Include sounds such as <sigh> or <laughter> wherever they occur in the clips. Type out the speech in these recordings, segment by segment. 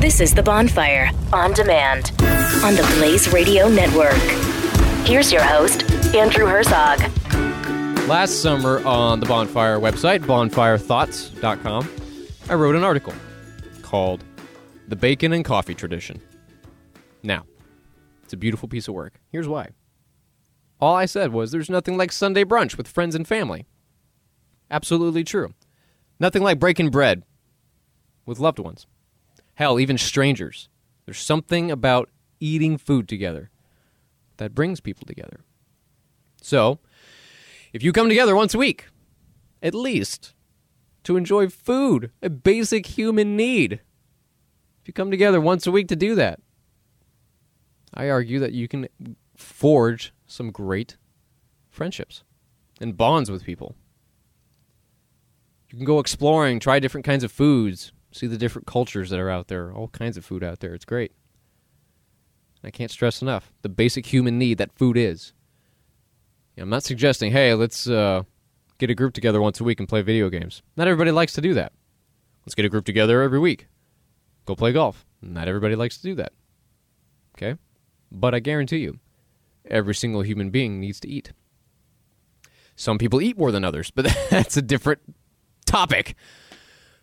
This is The Bonfire on demand on the Blaze Radio Network. Here's your host, Andrew Herzog. Last summer on the Bonfire website, bonfirethoughts.com, I wrote an article called The Bacon and Coffee Tradition. Now, it's a beautiful piece of work. Here's why. All I said was there's nothing like Sunday brunch with friends and family. Absolutely true. Nothing like breaking bread with loved ones. Hell, even strangers. There's something about eating food together that brings people together. So, if you come together once a week, at least, to enjoy food, a basic human need, if you come together once a week to do that, I argue that you can forge some great friendships and bonds with people. You can go exploring, try different kinds of foods, see the different cultures that are out there, all kinds of food out there. It's great. I can't stress enough the basic human need that food is. I'm not suggesting, hey, let's uh, get a group together once a week and play video games. Not everybody likes to do that. Let's get a group together every week. Go play golf. Not everybody likes to do that. Okay? But I guarantee you, every single human being needs to eat. Some people eat more than others, but <laughs> that's a different topic.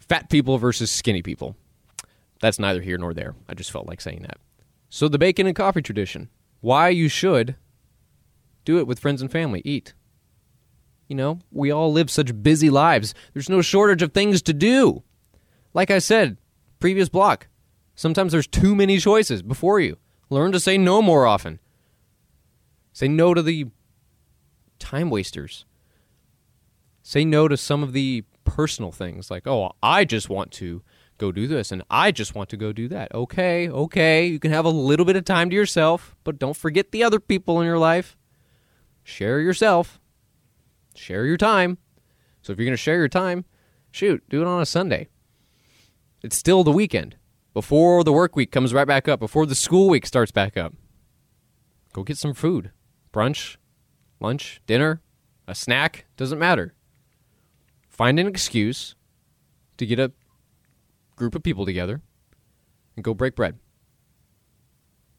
Fat people versus skinny people. That's neither here nor there. I just felt like saying that. So, the bacon and coffee tradition. Why you should do it with friends and family. Eat. You know, we all live such busy lives. There's no shortage of things to do. Like I said, previous block, sometimes there's too many choices before you. Learn to say no more often. Say no to the time wasters. Say no to some of the personal things like, oh, I just want to go do this and I just want to go do that. Okay, okay, you can have a little bit of time to yourself, but don't forget the other people in your life. Share yourself, share your time. So if you're going to share your time, shoot, do it on a Sunday. It's still the weekend before the work week comes right back up, before the school week starts back up. Go get some food. Brunch, lunch, dinner, a snack, doesn't matter. Find an excuse to get a group of people together and go break bread.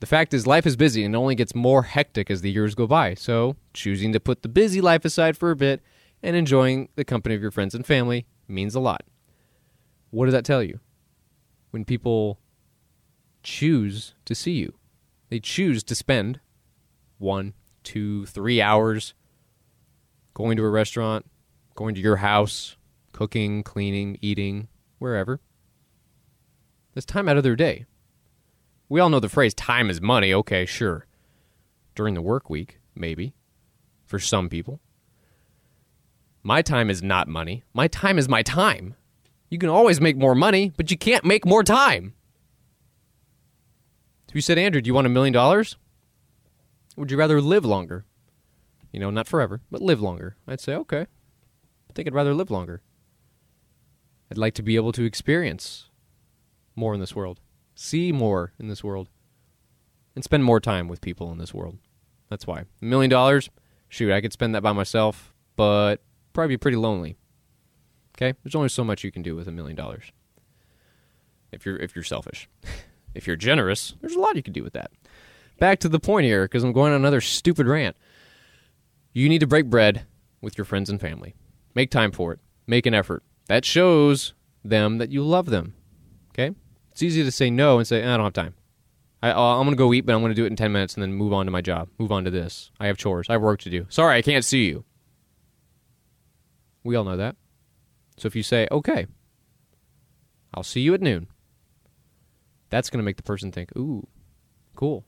The fact is, life is busy and only gets more hectic as the years go by. So, choosing to put the busy life aside for a bit and enjoying the company of your friends and family means a lot. What does that tell you? When people choose to see you, they choose to spend one, two, three hours going to a restaurant, going to your house, cooking, cleaning, eating, wherever. That's time out of their day. We all know the phrase time is money. Okay, sure. During the work week, maybe. For some people. My time is not money. My time is my time. You can always make more money, but you can't make more time. If you said, Andrew, do you want a million dollars? Would you rather live longer? You know, not forever, but live longer. I'd say, okay. Think I'd rather live longer. I'd like to be able to experience more in this world see more in this world, and spend more time with people in this world. That's why. A million dollars, shoot, I could spend that by myself, but probably be pretty lonely. Okay? There's only so much you can do with a million dollars. If you're if you're selfish. <laughs> if you're generous, there's a lot you can do with that. Back to the point here, because I'm going on another stupid rant. You need to break bread with your friends and family. Make time for it. Make an effort. That shows them that you love them. Okay? It's easy to say no and say, I don't have time. I, uh, am going to go eat, but I'm going to do it in 10 minutes and then move on to my job, move on to this. I have chores. I have work to do. Sorry, I can't see you. We all know that. So if you say, okay, I'll see you at noon, that's going to make the person think, ooh, cool.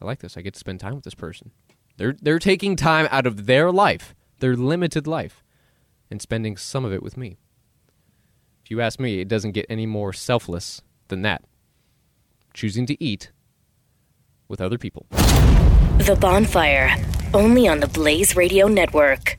I like this. I get to spend time with this person. They're, they're taking time out of their life, their limited life, and spending some of it with me. If you ask me, it doesn't get any more selfless than that. Choosing to eat with other people. The Bonfire, only on the Blaze Radio Network.